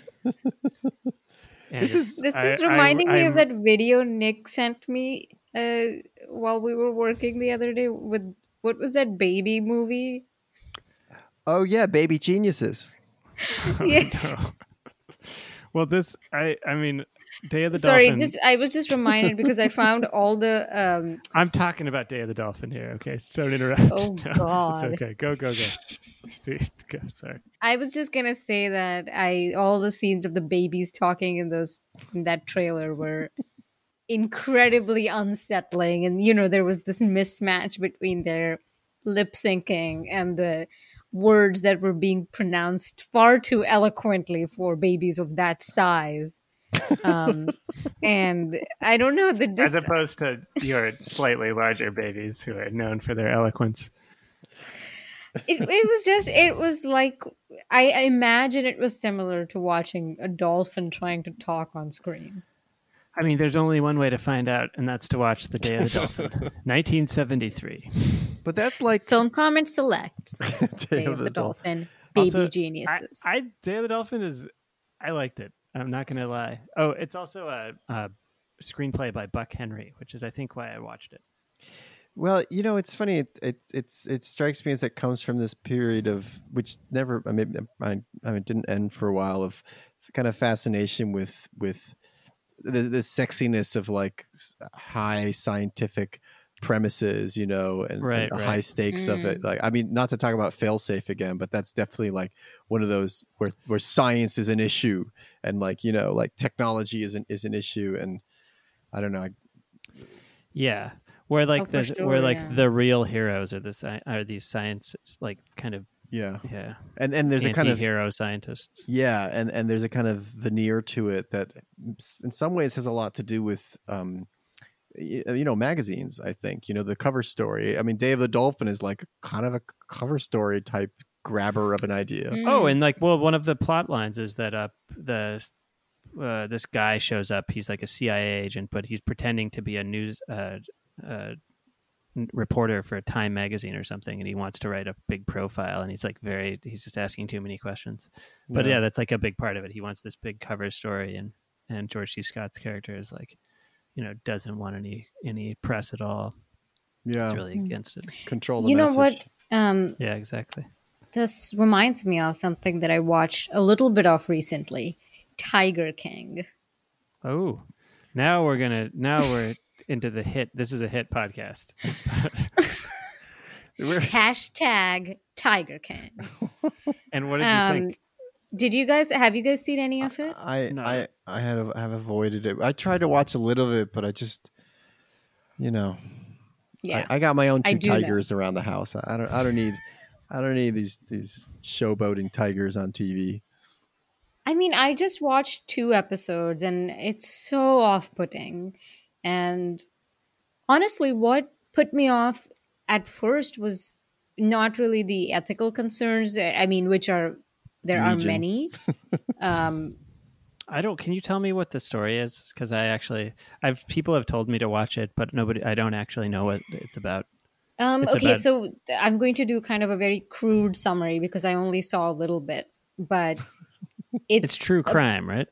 This is- This is I- reminding me of I'm- that video Nick sent me uh, while we were working the other day with what was that baby movie? Oh, yeah, Baby Geniuses. Yes. no. Well, this I I mean, Day of the Sorry, Dolphin. just I was just reminded because I found all the um I'm talking about Day of the Dolphin here. Okay, so don't interrupt. Oh, No, God. it's okay. Go go go. go. Sorry. I was just gonna say that I all the scenes of the babies talking in those in that trailer were incredibly unsettling, and you know there was this mismatch between their lip syncing and the words that were being pronounced far too eloquently for babies of that size. Um, and I don't know that this As opposed to your slightly larger babies who are known for their eloquence. it, it was just it was like I, I imagine it was similar to watching a dolphin trying to talk on screen. I mean, there's only one way to find out, and that's to watch The Day of the Dolphin, 1973. But that's like Film comment selects Day Day of the Dol- Dolphin, Baby Also, I, Geniuses. I Day of the Dolphin is, I liked it. I'm not gonna lie. Oh, it's also a, a screenplay by Buck Henry, which is I think why I watched it. Well, you know, it's funny. It, it it's it strikes me as it comes from this period of which never. I mean, I, I mean, didn't end for a while of kind of fascination with with the, the sexiness of like high scientific premises, you know, and, Right, and the right. high stakes of it. Like, I mean, not to talk about failsafe again, but that's definitely like one of those where where science is an issue and like you know, like technology is an is an issue, and I don't know. I, Yeah, where like Oh, the sure, where like yeah. the real heroes are the are these science like kind of yeah, yeah and and there's a kind of hero scientists. Yeah, and and there's a kind of veneer to it that, in some ways, has a lot to do with, um, y- you know, magazines. I think you know the cover story. I mean, Day of the Dolphin is like kind of a cover story type grabber of an idea. Mm. Oh, and like well, one of the plot lines is that uh the uh, this guy shows up. He's like a CIA agent, but he's pretending to be a news uh, uh, reporter for a Time magazine or something, and he wants to write a big profile. And he's like very he's just asking too many questions. But yeah, that's like a big part of it. He wants this big cover story, and and George C. Scott's character is like, you know, doesn't want any any press at all. yeah, It's really Mm. against it. control the you know what? Um, Yeah, exactly. this reminds me of something that I watched a little bit of recently. Tiger King. Oh, now we're gonna now we're into the hit. This is a hit podcast. It's about- We're- Hashtag Tiger King. and what did you Um, think? Did you guys have you guys seen any of it? I No. I I had I have avoided it. I tried to watch a little of it, but I just, you know, Yeah. I, I got my own two do know. tigers around the house. I, I don't I don't need I don't need these these showboating tigers on TV. I mean, I just watched two episodes and it's so off putting. And honestly, what put me off at first was not really the ethical concerns. I mean, which are, there are many. um, I don't. Can you tell me what the story is? Because I actually, I've people have told me to watch it, but nobody. I don't actually know what it's about. Um, It's okay, about- so I'm going to do kind of a very crude summary because I only saw a little bit, but it's, It's true a- crime, right?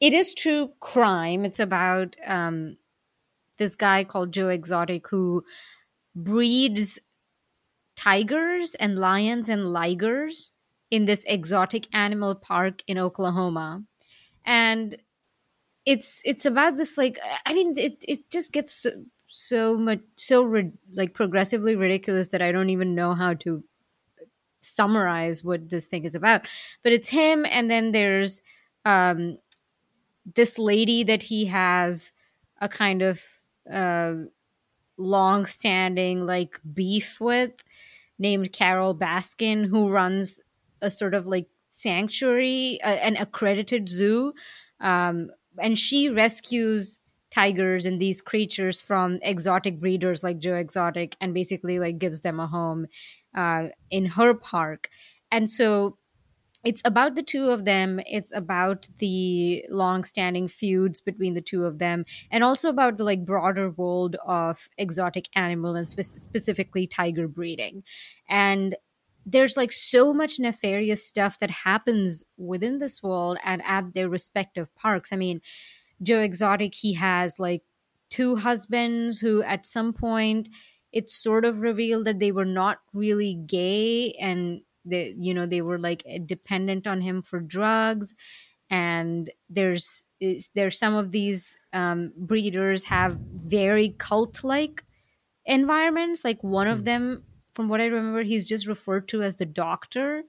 it is true crime. It's about um, this guy called Joe Exotic who breeds tigers and lions and ligers in this exotic animal park in Oklahoma, and it's it's about this like I mean it it just gets so, so much so like progressively ridiculous that I don't even know how to summarize what this thing is about. But it's him, and then there's um, this lady that he has a kind of uh, long-standing like beef with, named Carol Baskin, who runs a sort of like sanctuary, uh, an accredited zoo, um, and she rescues tigers and these creatures from exotic breeders like Joe Exotic, and basically like gives them a home uh, in her park. And so it's about the two of them. It's about the long-standing feuds between the two of them, and also about the like broader world of exotic animal and spe- specifically tiger breeding. And there's like so much nefarious stuff that happens within this world and at their respective parks. I mean, Joe Exotic, he has like two husbands who at some point it's sort of revealed that they were not really gay and they you know they were like dependent on him for drugs. And there's there's some of these um, breeders have very cult like environments. Like one of them from what i remember he's just referred to as the doctor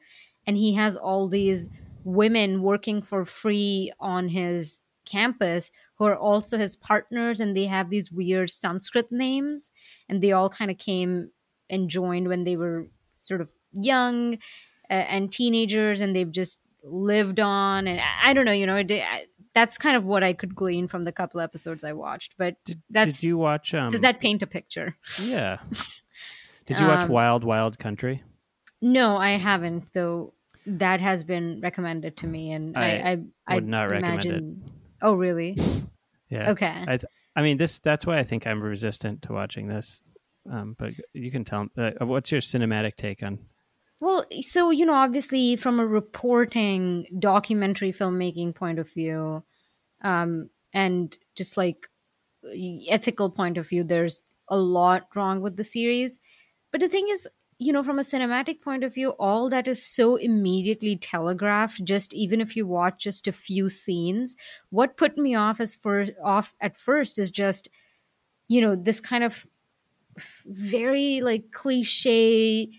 and he has all these women working for free on his campus who are also his partners and they have these weird sanskrit names and they all kind of came and joined when they were sort of young uh, and teenagers and they've just lived on and i, I don't know you know it, I, that's kind of what i could glean from the couple episodes i watched but Did, that's did you watch? Um, does that paint a picture Yeah. Did you watch Um, Wild Wild Country? no i haven't though that has been recommended to me and i I i, I would not recommend it. oh really Yeah. okay I, th- I mean, this. That's why I think I'm resistant to watching this. Um, but you can tell. Uh, what's your cinematic take on? Well, so you know, obviously, from a reporting, documentary filmmaking point of view, um, and just like ethical point of view, there's a lot wrong with the series. But the thing is, you know, from a cinematic point of view, all that is so immediately telegraphed. Just even if you watch just a few scenes, what put me off as for off at first is just, you know, this kind of very like cliche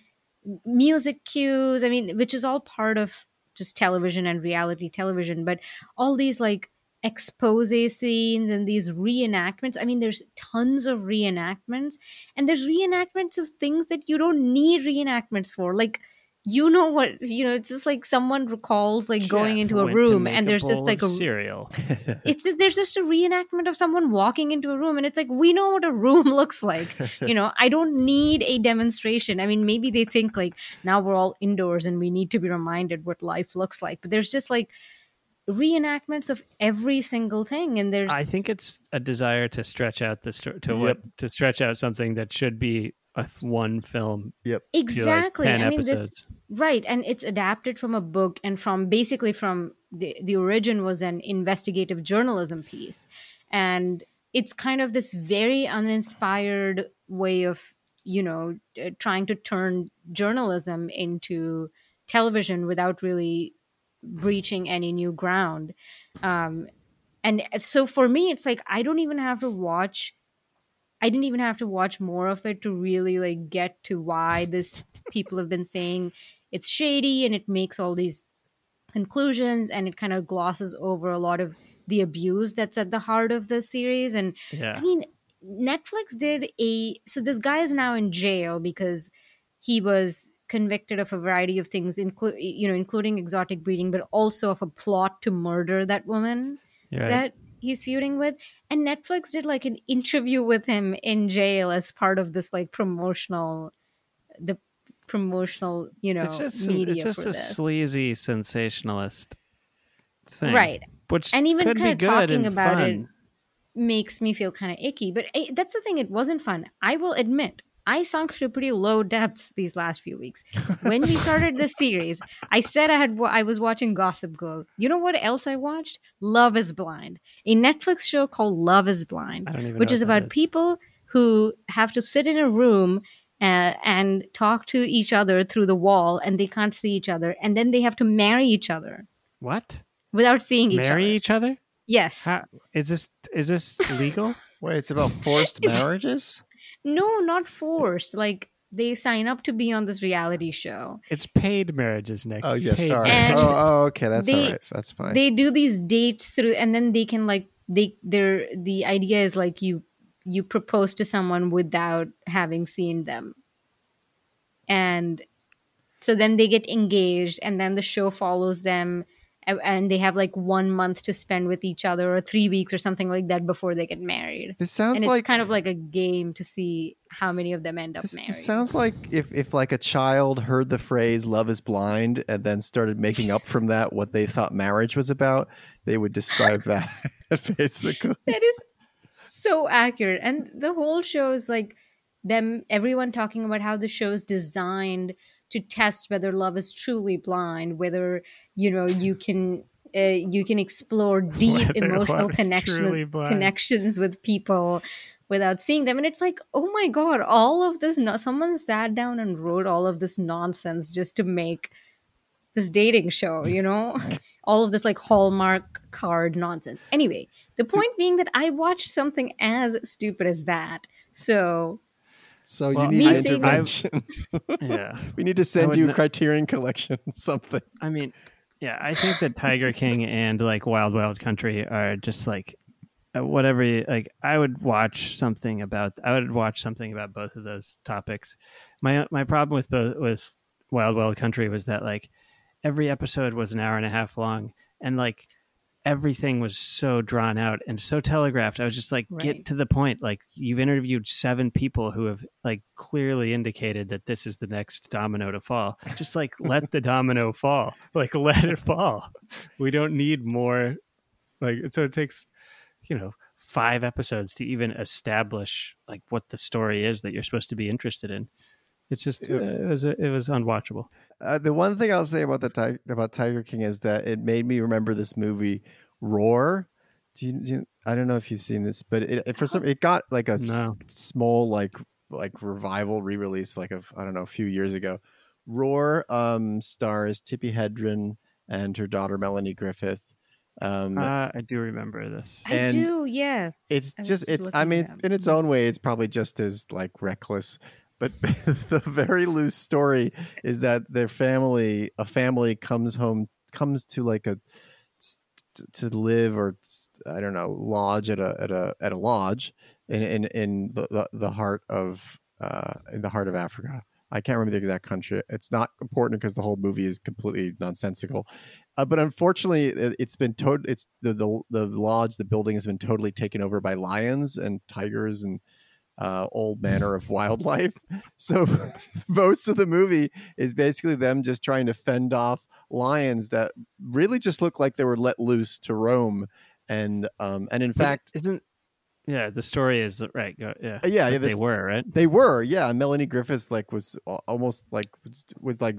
music cues i mean which is all part of just television and reality television but all these like expose scenes and these reenactments. I mean there's tons of reenactments and there's reenactments of things that you don't need reenactments for. Like you know what you know it's just like someone recalls like going into a room make and a there's just like a cereal. it's just there's just a reenactment of someone walking into a room and it's like we know what a room looks like. You know i don't need a demonstration. I mean maybe they think like now we're all indoors and we need to be reminded what life looks like but there's just like reenactments of every single thing and there's I think it's a desire to stretch out the sto- to Yep. what to stretch out something that should be a f- one film. To like exactly. ten i mean this, right and it's adapted from a book and from basically from the the origin was an investigative journalism piece and it's kind of this very uninspired way of you know uh, trying to turn journalism into television without really breaching any new ground. Um and so for me it's like i don't even have to watch i didn't even have to watch more of it to really like get to why this people have been saying it's shady and it makes all these conclusions and it kind of glosses over a lot of the abuse that's at the heart of the series. And Yeah, I mean, Netflix did a so this guy is now in jail because he was convicted of a variety of things, include you know, including exotic breeding, but also of a plot to murder that woman right. that he's feuding with. And Netflix did like an interview with him in jail as part of this like promotional, the promotional you know it's just media it's just a this. sleazy sensationalist thing, right which And even be kinda talking about it makes me feel kind of icky. But eh, that's the thing; it wasn't fun. I will admit, I sunk to pretty low depths these last few weeks. When we started this series, I said I had I was watching Gossip Girl. You know what else I watched? Love Is Blind, a Netflix show called Love Is Blind, I don't even which know is what that about people who have to sit in a room. Uh, and talk to each other through the wall, and they can't see each other, and then they have to marry each other What? without seeing each Marry other. Marry each other? Yes. How, is this is this legal? Wait, it's about forced marriages? No, not forced. Like they sign up to be on this reality show. it's paid marriages, Nick. Oh, yeah, Paid sorry. And oh, oh, okay, that's they- all right. That's fine. They do these dates through, and then they can like they. they're the idea is like you you propose to someone without having seen them, and so then they get engaged, and then the show follows them. And they have like one month to spend with each other, or three weeks, or something like that, before they get married. this sounds and it's like kind of like a game to see how many of them end up This, married. this sounds like if, if like a child heard the phrase "love is blind" and then started making up from that what they thought marriage was about, they would describe that basically. that is so accurate and the whole show is like them everyone talking about how the show is designed to test whether love is truly blind whether you know you can uh, you can explore deep Whether emotional connection with, connections with people without seeing them. And it's like oh my god all of this no- someone sat down and wrote all of this nonsense just to make this dating show you know? All of this like hallmark card nonsense. Anyway the point being that i watched something as stupid as that. So So Well, you need an intervention. yeah. we need to send you n- a Criterion Collection something. I mean, yeah, I think that Tiger King and like Wild Wild Country are just like uh, whatever. You, like, I would watch something about. I would watch something about both of those topics. My my problem with both with Wild Wild Country was that like every episode was an hour and a half long, and like everything was so drawn out and so telegraphed. I was just like, Right. get to the point. Like, you've interviewed seven people who have like clearly indicated that this is the next domino to fall. Just like let the domino fall. Like, let it fall. We don't need more. Like, so it takes, you know, five episodes to even establish like what the story is that you're supposed to be interested in. It's just uh, it was it was unwatchable. Uh, the one thing I'll say about the ti- about Tiger King is that it made me remember this movie Roar. Do you, do you- I don't know if you've seen this, but it, it for some it got like a No. small like like revival re-release like of I don't know a few years ago. Roar um, stars Tippi Hedren and her daughter Melanie Griffith. Um, Uh, I do remember this. i do yeah. it's I was just it's i mean it in its own way it's probably just as like reckless but the very loose story is that their family a family comes home comes to like a to live or i don't know lodge at a at a at a lodge in in in the the, heart of uh in the heart of africa I can't remember the exact country. It's not important because the whole movie is completely nonsensical. Uh, but unfortunately, it, it's been tot- It's the, the the lodge, the building has been totally taken over by lions and tigers and uh, all manner of wildlife. So most of the movie is basically them just trying to fend off lions that really just look like they were let loose to roam. And um, and in But fact, isn't yeah the story is right go, yeah Uh, yeah, yeah, this- they were right They were, yeah. Melanie Griffiths like was almost like was like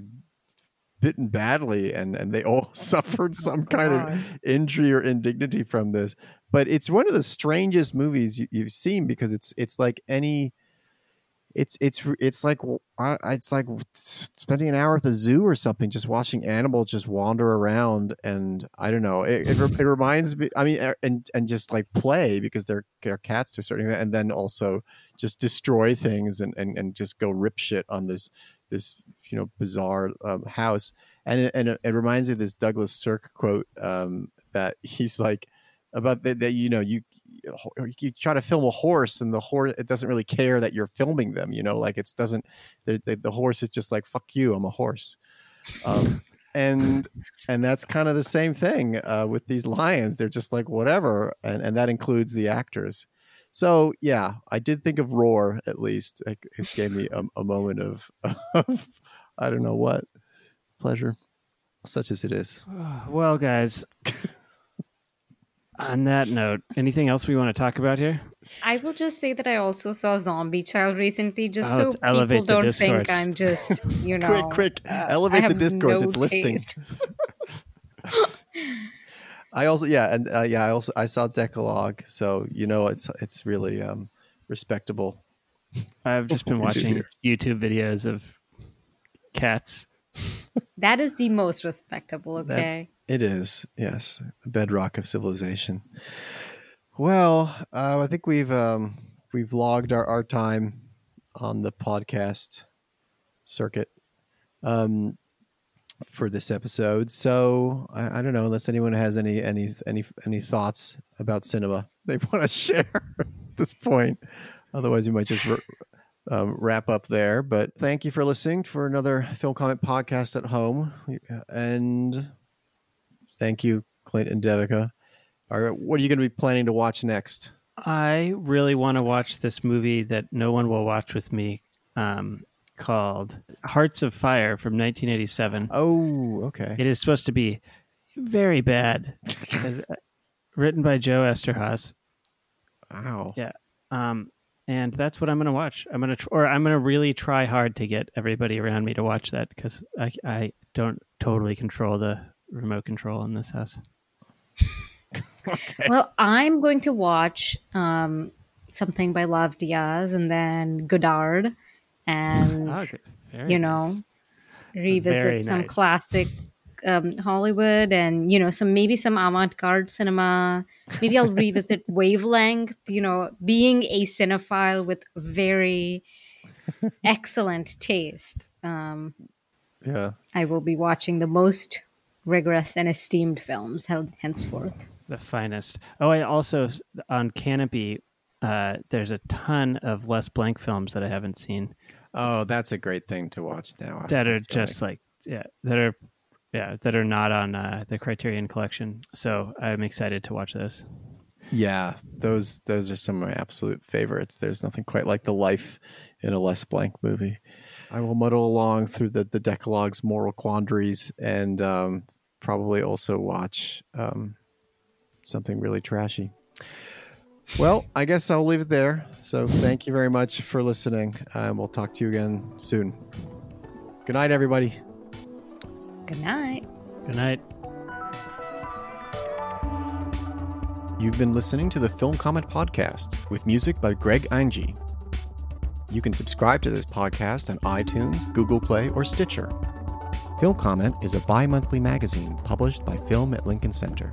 bitten badly, and and they all suffered some kind of injury or indignity from this. But it's one of the strangest movies you, you've seen because it's it's like any. It's it's it's like it's like spending an hour at the zoo or something, just watching animals just wander around, and I don't know. It, it, it reminds me. I mean, and and just like play because they're they're cats to a certain extent, and then also just destroy things and, and, and just go rip shit on this this you know bizarre um, house and it, and it reminds me of this Douglas Sirk quote um, that he's like about that, that you know you you try to film a horse and the horse it doesn't really care that you're filming them you know like it doesn't the, the, horse is just like fuck you I'm a horse um, and and that's kind of the same thing uh, with these lions they're just like whatever and and that includes the actors so yeah, I did think of Roar at least. It, it gave me a, a moment of, of I don't know what pleasure, such as it is. well guys On that note, anything else we want to talk about here? I will just say that I also saw Zombie Child recently, just Oh, so people don't think. I'm just, you know. quick, quick, uh, elevate the have discourse. no it's listing. I also yeah, and uh, yeah, I also I saw Decalogue, so you know it's it's really um respectable. I've just been What did you watching YouTube videos of cats. That is the most respectable, That- okay? It is yes, the bedrock of civilization. Well, uh, I think we've um we've logged our our time on the podcast circuit um for this episode. So I, I don't know unless anyone has any any any any thoughts about cinema they want to share at this point. Otherwise, we might just r um, wrap up there. But thank you for listening for another film comment podcast at home, and thank you, Clint and Devika. All right, what are you going to be planning to watch next? I really want to watch this movie that no one will watch with me um, called Hearts of Fire from 1987. Oh, okay. It is supposed to be very bad. Uh, Written by Joe Eszterhas. Wow. Yeah. Um, and that's what I'm going to watch. I'm going to, tr- or I'm going to really try hard to get everybody around me to watch that because I, I don't totally control the remote control in this house. Well, I'm going to watch um, something by Lav Diaz and then Godard and, Okay. You know, nice. revisit Very some nice. classic um, Hollywood and, you know, some maybe some avant garde cinema. Maybe I'll revisit Wavelength, you know, being a cinephile with very excellent taste. Um, Yeah. I will be watching the most rigorous and esteemed films held henceforth. the finest. Oh, I also on Kanopy. Uh, there's a ton of Les Blank films that I haven't seen Oh, that's a great thing to watch now. that are just like yeah that are yeah that are not on uh, the Criterion Collection. So I'm excited to watch those. Yeah, those those are some of my absolute favorites. There's nothing quite like the life in a Les Blank movie. I will muddle along through the the Decalogue's moral quandaries and um, probably also watch um, something really trashy. Well, I guess I'll leave it there. So thank you very much for listening, and we'll talk to you again soon. Good night, everybody. Good night. Good night. You've been listening to the Film Comment Podcast with music by Greg Angie. You can subscribe to this podcast on iTunes, Google Play, or Stitcher. Film Comment is a bi monthly magazine published by Film at Lincoln Center.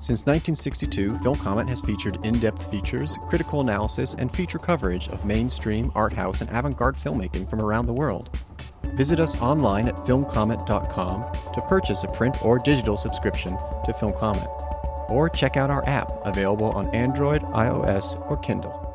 Since 1962, Film Comment has featured in depth features, critical analysis, and feature coverage of mainstream, art house, and avant garde filmmaking from around the world. Visit us online at filmcomment.com to purchase a print or digital subscription to Film Comment or check out our app available on Android, iOS, or Kindle.